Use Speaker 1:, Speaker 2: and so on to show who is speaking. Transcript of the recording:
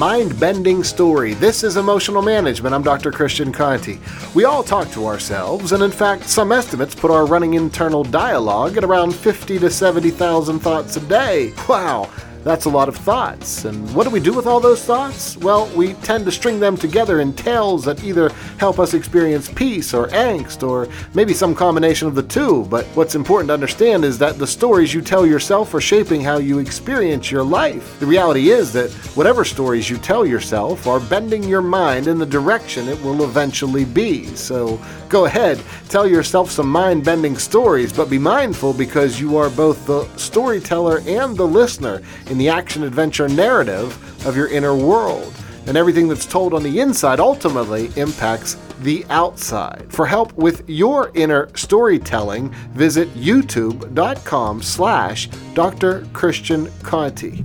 Speaker 1: mind bending story. This is Emotional Management. I'm Dr. Christian Conte. We all talk to ourselves, and in fact, some estimates put our running internal dialogue at around 50 to 70,000 thoughts a day. Wow! That's a lot of thoughts. And what do we do with all those thoughts? Well, we tend to string them together in tales that either help us experience peace or angst or maybe some combination of the two. But what's important to understand is that the stories you tell yourself are shaping how you experience your life. The reality is that whatever stories you tell yourself are bending your mind in the direction it will eventually be. So go ahead, tell yourself some mind bending stories, but be mindful because you are both the storyteller and the listener in the action adventure narrative of your inner world. And everything that's told on the inside ultimately impacts the outside. For help with your inner storytelling, visit youtube.com slash Dr. Christian Conte.